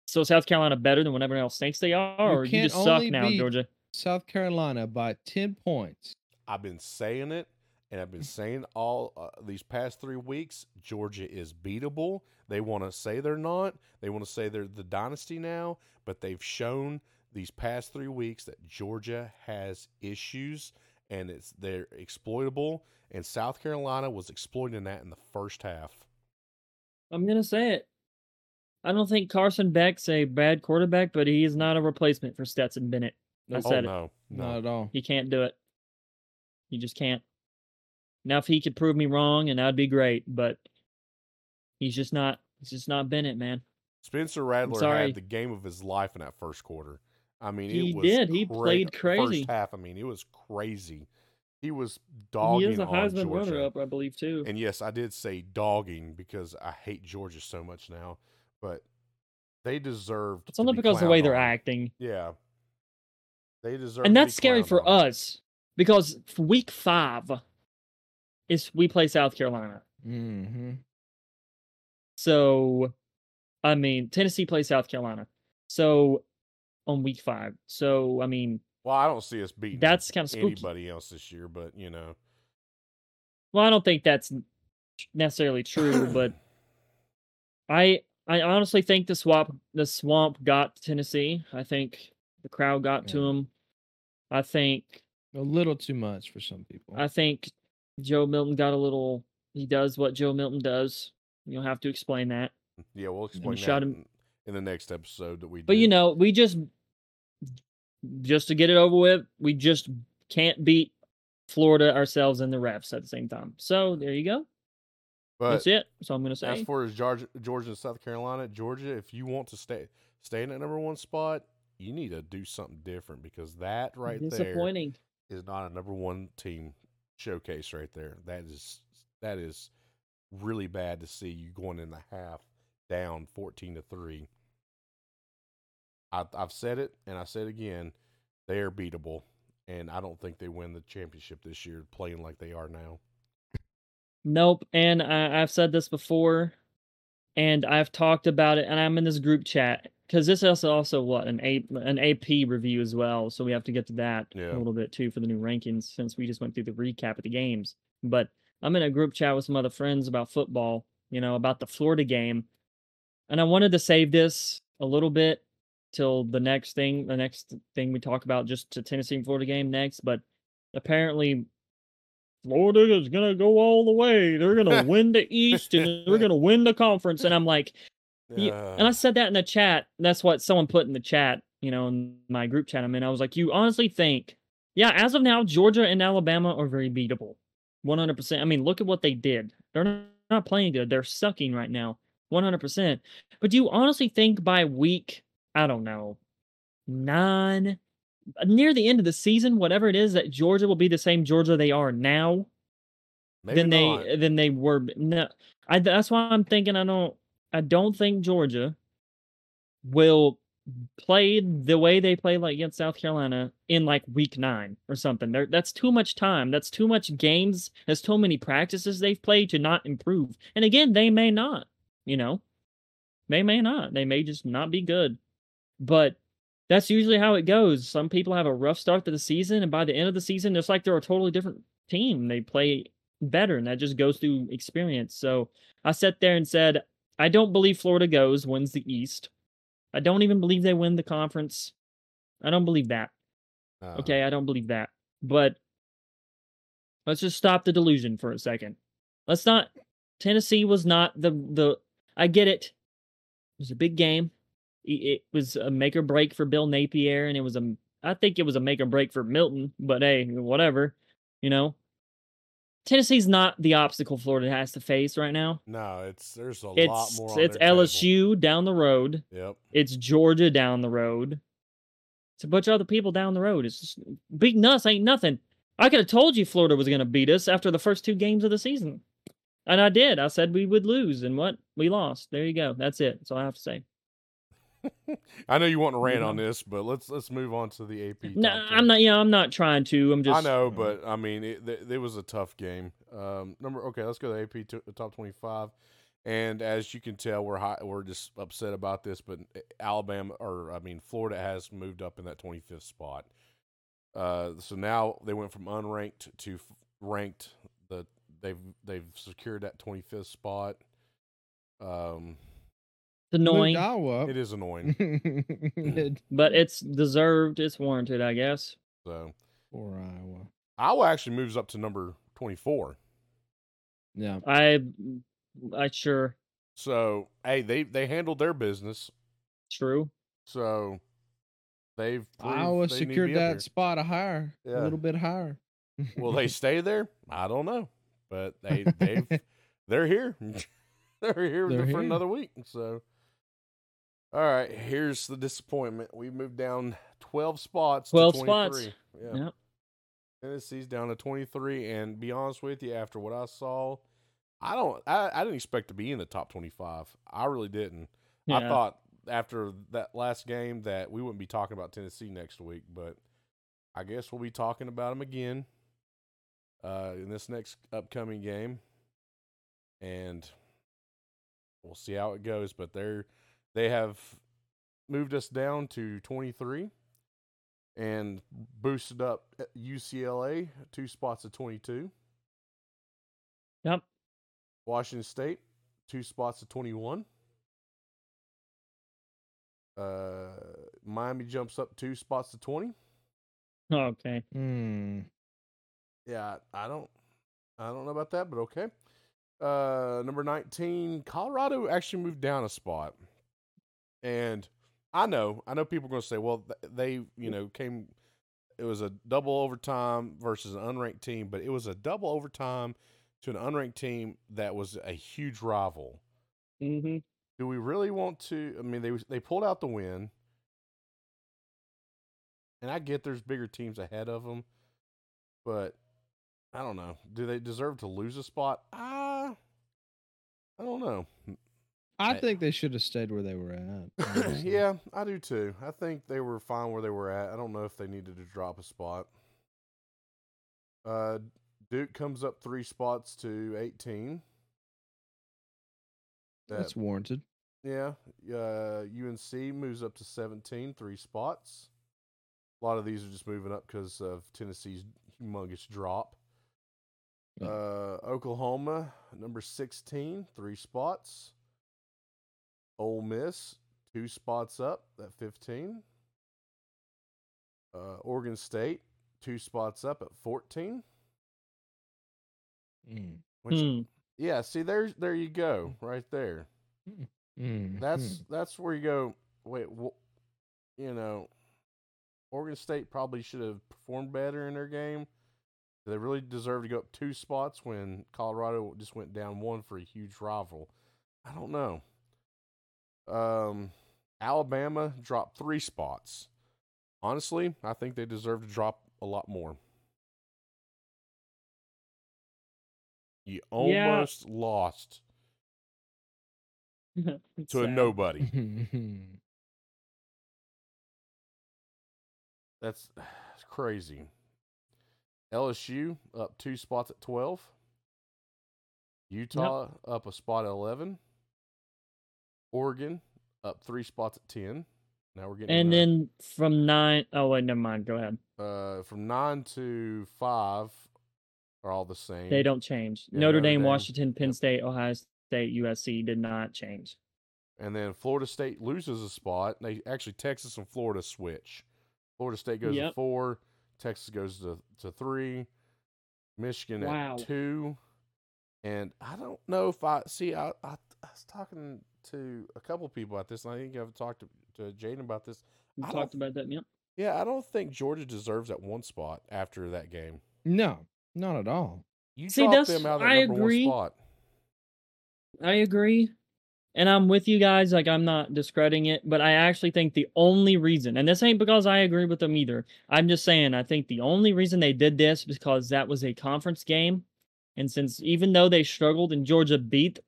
So South Carolina better than whatever else thinks they are, or you just suck now, beat- Georgia. South Carolina by 10 points. I've been saying it, and I've been saying all uh, these past three weeks. Georgia is beatable. They want to say they're not. They want to say they're the dynasty now, but they've shown these past three weeks that Georgia has issues, and it's they're exploitable. And South Carolina was exploiting that in the first half. I'm gonna say it. I don't think Carson Beck's a bad quarterback, but he is not a replacement for Stetson Bennett. I oh said it. no, no. Not at all. He can't do it. He just can't. Now, if he could prove me wrong, and that'd be great, but he's just not. He's just not Bennett, man. Spencer Rattler sorry. had the game of his life in that first quarter. I mean, He it was did. He cra- played crazy. First half, I mean, it was crazy. He was he dogging is a on Heisman Georgia. runner-up, I believe, too. And yes, I did say dogging because I hate Georgia so much now, but they deserved. It's only be because of the way clowned they're on. acting, Yeah, they deserve. and that's scary for on. us because week five is we play South Carolina. Mm-hmm. So, I mean, Tennessee plays South Carolina. So, on week five. So, I mean, Well, I don't see us beating that's kind of spooky. anybody else this year, but you know, Well, I don't think that's necessarily true, but I I honestly think the swamp the swamp got Tennessee. I think the crowd got to Yeah. I think A little too much for some people. I think Joe Milton got a little. He does what Joe Milton does. You don't have to explain that. Mm, yeah, we'll explain shot that him- in, the next episode that we do. But you know, we just just to get it over with, we just can't beat Florida ourselves and the refs at the same time. So there you go. but That's it. So I'm gonna say. as far as Georgia, Georgia and South Carolina, Georgia, if you want to stay stay in that number one spot, you need to do something different because that right there Disappointing. is not a number one team showcase right there. That is that is really bad to see you going in the half down fourteen to three. I, I've said it and I said it again. They are beatable, and I don't think they win the championship this year playing like they are now. Nope. And I, I've said this before, and I've talked about it, and I'm in this group chat because this is also what an A an AP review as well. So we have to get to that Yeah. a little bit too for the new rankings since we just went through the recap of the games. But I'm in a group chat with some other friends about football, you know, about the Florida game, and I wanted to save this a little bit till the next thing, the next thing we talk about, just to Tennessee and Florida game next. But apparently Florida is gonna go all the way. They're gonna win the East and they're gonna win the conference. And I'm like, you, and I said that in the chat. That's what someone put in the chat, you know, in my group chat I'm in. I was like, you honestly think, yeah, as of now, Georgia and Alabama are very beatable. 100%. I mean, look at what they did. They're not, not playing good. They're sucking right now. 100%. But do you honestly think by week, I don't know, nine, near the end of the season, whatever it is, that Georgia will be the same Georgia they are now? maybe than not. they than they were. No, I that's why I'm thinking I don't I don't think Georgia will play the way they play like against South Carolina in like week nine or something. There that's too much time. That's too much games. There's too many practices they've played to not improve. And again, they may not. You know, they may not. They may just not be good. But that's usually how it goes. Some people have a rough start to the season, and by the end of the season, it's like they're a totally different team. They play better, and that just goes through experience. So I sat there and said, I don't believe Florida goes, wins the East. I don't even believe they win the conference. I don't believe that. Uh, Okay, I don't believe that. But let's just stop the delusion for a second. Let's not Tennessee was not the the I get it. It was a big game. It was a make or break for Bill Napier and it was a I think it was a make or break for Milton, but hey, whatever. You know. Tennessee's not the obstacle Florida has to face right now. No, it's there's a lot It's more. On it's their table. LSU down the road. Yep. It's Georgia down the road. It's a bunch of other people down the road. It's just beating us ain't nothing. I could have told you Florida was going to beat us after the first two games of the season. And I did. I said we would lose, and what? We lost. There you go. That's it. That's all I have to say. I know you want to rant Yeah. on this, but let's let's move on to the AP. No, I'm not. Yeah, I'm not trying to. I'm just. I know, but I mean, it, th- it was a tough game. Um, number okay, let's go to AP to, top twenty-five. And as you can tell, we're high, we're just upset about this, but Alabama or I mean Florida has moved up in that twenty-fifth spot. Uh, so now they went from unranked to f- ranked. The they've they've secured that twenty-fifth spot. Um, It's annoying, Moved Iowa it is annoying. It- but it's deserved. It's warranted, I guess. So Poor Iowa. Iowa actually moves up to number twenty-four. Yeah. I, I sure So hey, they they handled their business. true. So they've proved Iowa they need to secured be up that here. spot a higher, Yeah. a little bit higher. Will they stay there? I don't know, but they they've they're here. they're here They're for here. another week. So, all right, here's the disappointment. We moved down twelve spots. 12 to spots. 23. Yeah. Yep. Tennessee's down to twenty three. And be honest with you, after what I saw, I don't. I, I didn't expect to be in the top twenty five. I really didn't. I thought after that last game that we wouldn't be talking about Tennessee next week, but I guess we'll be talking about them again uh, in this next upcoming game, and we'll see how it goes. But they're they have moved us down to twenty three and boosted up UCLA two spots of twenty two. Yep. Washington State two spots of twenty one. Uh, Miami jumps up two spots to twenty. Okay. Hmm. Yeah, I don't, I don't know about that, but okay. Uh, number nineteen, Colorado actually moved down a spot. And I know, I know people are going to say, well, they, you know, came, it was a double overtime versus an unranked team, but it was a double overtime to an unranked team that was a huge rival. hmm Do we really want to? I mean, they they pulled out the win, and I get there's bigger teams ahead of them, but I don't know. Do they deserve to lose a spot? Ah, I don't know. I I- think they should have stayed where they were at. yeah, I do too. I think they were fine where they were at. I don't know if they needed to drop a spot. Uh, Duke comes up three spots to 18. That- that's warranted. yeah. Uh, UNC moves up to 17, three spots. A lot of these are just moving up because of Tennessee's humongous drop. Uh, Oklahoma, number 16, three spots. Ole Miss, two spots up at 15. Uh, Oregon State, two spots up at 14. Mm. Which, Hmm. yeah, see, there's there you go, right there. Mm. That's that's where you go. Wait, wh- you know, Oregon State probably should have performed better in their game. Do They really deserve to go up two spots when Colorado just went down one for a huge rival. I don't know. Um, Alabama dropped three spots. Honestly, I think they deserve to drop a lot more. You Yeah. almost lost It's to a nobody. That's, that's crazy. LSU up two spots at 12. Utah up a spot at 11. Oregon up three spots at 10. Now we're getting And then from nine oh wait, never mind. Go ahead. uh, from 9 to 5 are all the same. They don't change. Yeah, Notre Notre Dame, Dame. Washington, Penn Yep. State, Ohio State, USC did not change. And then Florida State loses a spot. They actually Texas and Florida switch. Florida State goes to four. Texas goes to, to three. Michigan Wow. at two. And I don't know if I see. I, I, I was talking to a couple people about this, and I think I've talked to, to Jaden about this. We I talked about that. Yep. Yeah, I don't think Georgia deserves that one spot after that game. No, not at all. You See, dropped that's- them out of that I number agree. one spot. I agree. And I'm with you guys. Like, I'm not discrediting it, but I actually think the only reason, and this ain't because I agree with them either. I'm just saying, I think the only reason they did this is because that was a conference game. And since even though they struggled and Georgia beat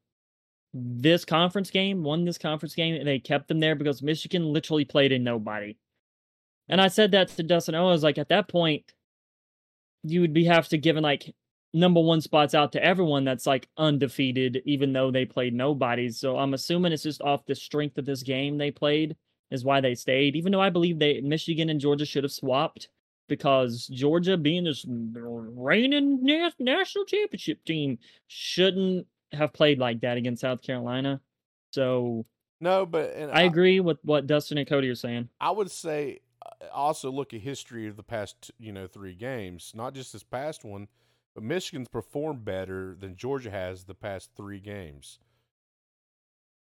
this conference game, won this conference game, and they kept them there because Michigan literally played in nobody. And I said that to Dustin O. I was like, at that point, you would be have to give like number one spots out to everyone that's like undefeated, even though they played nobody. So I'm assuming it's just off the strength of this game they played is why they stayed. Even though I believe they Michigan and Georgia should have swapped because Georgia, being this reigning national championship team, shouldn't have played like that against South Carolina. So No, but and I agree with what Dustin and Cody are saying. I would say uh, also look at history of the past, you know, three games, not just this past one, but Michigan's performed better than Georgia has the past three games.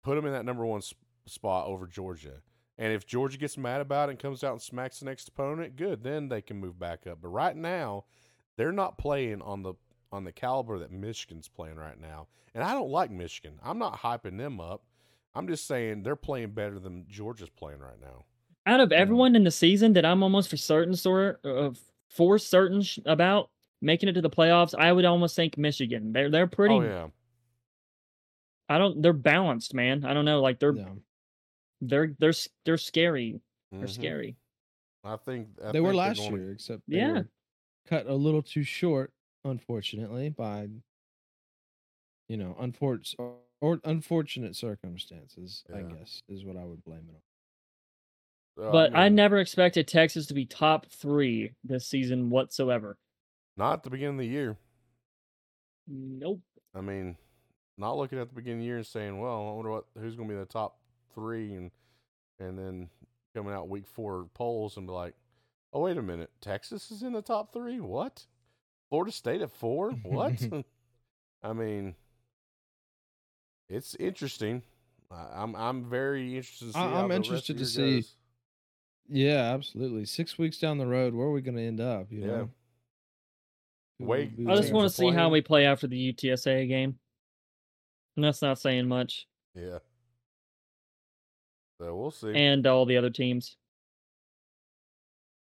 Put them in that number one s- spot over Georgia. And if Georgia gets mad about it and comes out and smacks the next opponent, good, then they can move back up. But right now, they're not playing on the on the caliber that Michigan's playing right now. And I don't like Michigan. I'm not hyping them up. I'm just saying they're playing better than Georgia's playing right now. Out of everyone in the season that I'm almost for certain sort of for certain sh- about making it to the playoffs, I would almost think Michigan. They're they're pretty. Oh yeah. I don't. They're balanced, man. I don't know. Like they're No. they're they're they're scary. They're Mhm. scary. I think I they were think they're last gonna- year, except they Yeah. were cut a little too short, unfortunately, by you know, unfor- or unfortunate circumstances. I guess is what I would blame it on. So, But I mean, never expected Texas to be top three this season whatsoever. not at the beginning of the year. Nope. I mean, not looking at the beginning of the year and saying, "Well, I wonder what who's going to be the top three and and then coming out week four polls and be like, "Oh, wait a minute, Texas is in the top three? What? Florida State at four? What?" I mean, it's interesting. I- I'm I'm very interested to see. I- how I'm the interested of to see- goes. Yeah, absolutely. Six weeks down the road, where are we going to end up? You Yeah. know. Wait, I just want to see how we play after the UTSA game. And that's not saying much. Yeah. So we'll see. And all the other teams.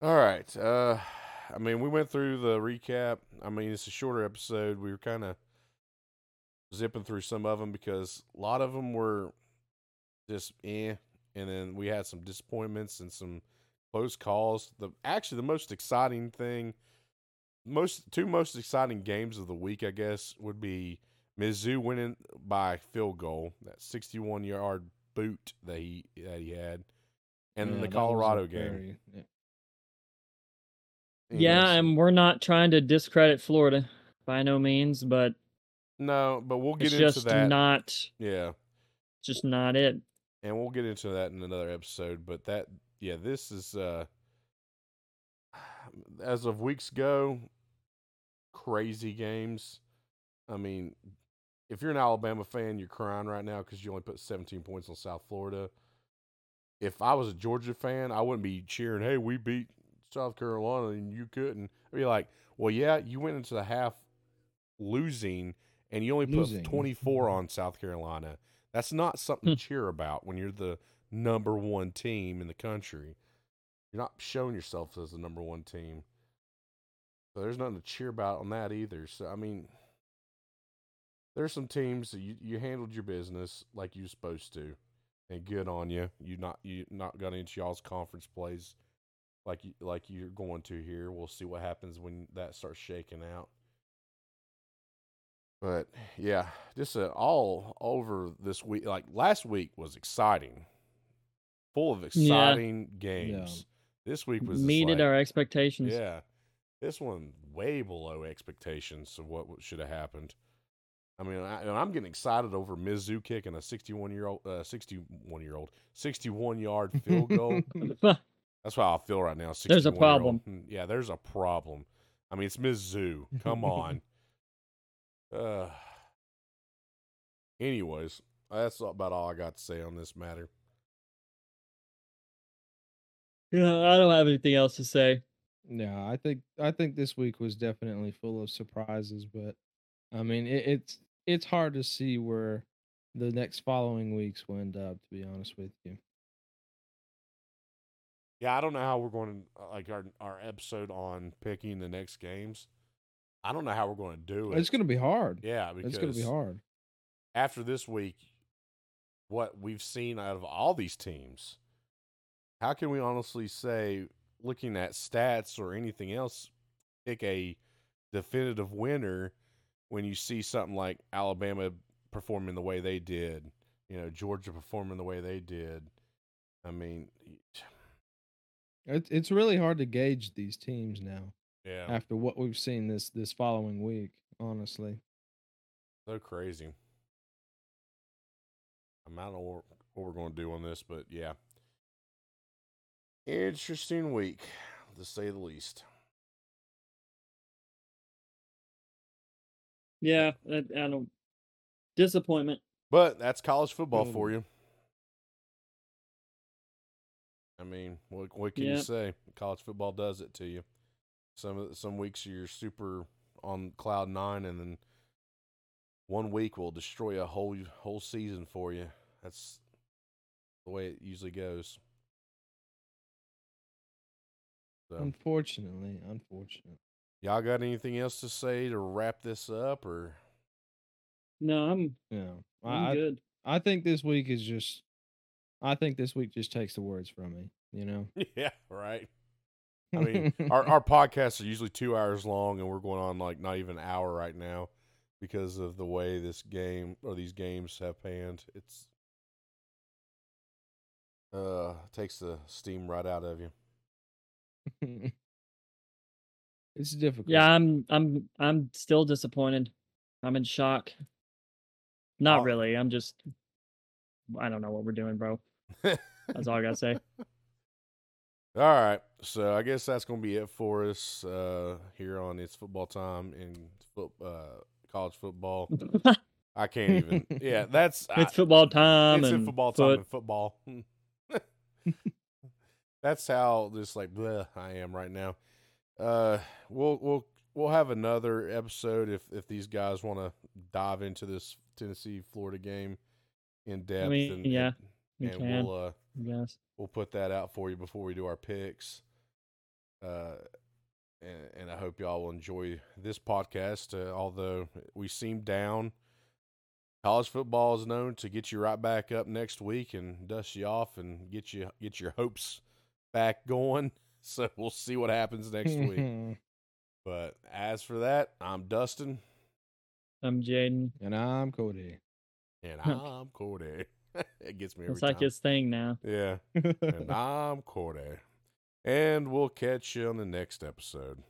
All right. Uh I mean, we went through the recap. I mean, it's a shorter episode. We were kind of zipping through some of them because a lot of them were just eh, and then we had some disappointments and some close calls. The actually the most exciting thing, most two most exciting games of the week, I guess, would be Mizzou winning by field goal, that sixty-one yard boot that he that he had, and then Yeah, the that was a Colorado game. very- yeah. And we're not trying to discredit Florida by no means, but No, but we'll get it's into just that. not yeah, just not it. and we'll get into that in another episode. But that, yeah, this is uh as of weeks go, crazy games. I mean, if you're an Alabama fan, you're crying right now because you only put 17 points on South Florida. If I was a Georgia fan, I wouldn't be cheering, "Hey, we beat South Carolina and you couldn't." I'd be like, "Well, yeah, you went into the half losing and you only Losing. put 24 mm-hmm. on South Carolina. That's not something hmm. to cheer about when you're the number one team in the country. You're not showing yourself as the number one team. So there's nothing to cheer about on that either. So I mean, there's some teams that you, you handled your business like you're supposed to, and good on you. You not you not got into y'all's conference plays like like you're going to here. We'll see what happens when that starts shaking out. But yeah, just uh, all over this week. Like last week was exciting, full of exciting games. This week was Meted like- our expectations. yeah, this one way below expectations of what should have happened. I mean, I, and I'm getting excited over Mizzou kicking a 61 year old, uh, 61 year old, 61 yard field goal. That's how I feel right now. There's a 61-year-old. problem. Mm, Yeah, there's a problem. I mean, it's Mizzou. Come on. uh, anyways, that's about all I got to say on this matter. Yeah, I don't have anything else to say. Yeah, I think I think this week was definitely full of surprises, but I mean it, it's it's hard to see where the next following weeks will end up. To be honest with you, Yeah, I don't know how we're going to uh, like our our episode on picking the next games. I don't know how we're going to do it. it's going to be hard. yeah, because It's going to be hard. after this week, what we've seen out of all these teams, how can we honestly say, looking at stats or anything else, pick a definitive winner when you see something like Alabama performing the way they did, you know, Georgia performing the way they did? I mean, It's it's really hard to gauge these teams now yeah, after what we've seen this this following week. Honestly, so crazy. I, mean, don't know what, what we're going to do on this, but yeah. Interesting week, to say the least. Yeah, I, I don't. Disappointment. But that's college football Totally. for um, you. I mean, what what can you say? College football does it to you. Some some weeks you're super on cloud nine, and then one week will destroy a whole whole season for you. That's the way it usually goes. So, unfortunately, unfortunate. y'all got anything else to say to wrap this up, or No, I'm Yeah, I'm I I, good. I think this week is just. I think this week just takes the words from me. You know. yeah, right. I mean, our our podcasts are usually two hours long, and we're going on like not even an hour right now because of the way this game or these games have panned. It's uh takes the steam right out of you. it's difficult. Yeah, I'm I'm I'm still disappointed. I'm in shock. Not Oh. really. I'm just I don't know what we're doing, bro. That's all I gotta say. All right, so I guess that's gonna be it for us uh here on it's football time in foot uh college football. I can't even. yeah, that's I- It's football time. it's and football time foot. and football. That's how just like bleh I am right now. Uh, we'll we'll we'll have another episode if if these guys want to dive into this Tennessee Florida game in depth. mean, and, yeah, and, we and can. we'll uh Yes. we'll put that out for you before we do our picks. Uh, and, and I hope y'all will enjoy this podcast. Uh, although we seem down, college football is known to get you right back up next week and dust you off and get you get your hopes back going. So we'll see what happens next week. But as for that, I'm Dustin I'm Jaden. and I'm Cody. and I'm Cody. it gets me every It's like time. his thing now. Yeah. and I'm Corday. And we'll catch you on the next episode.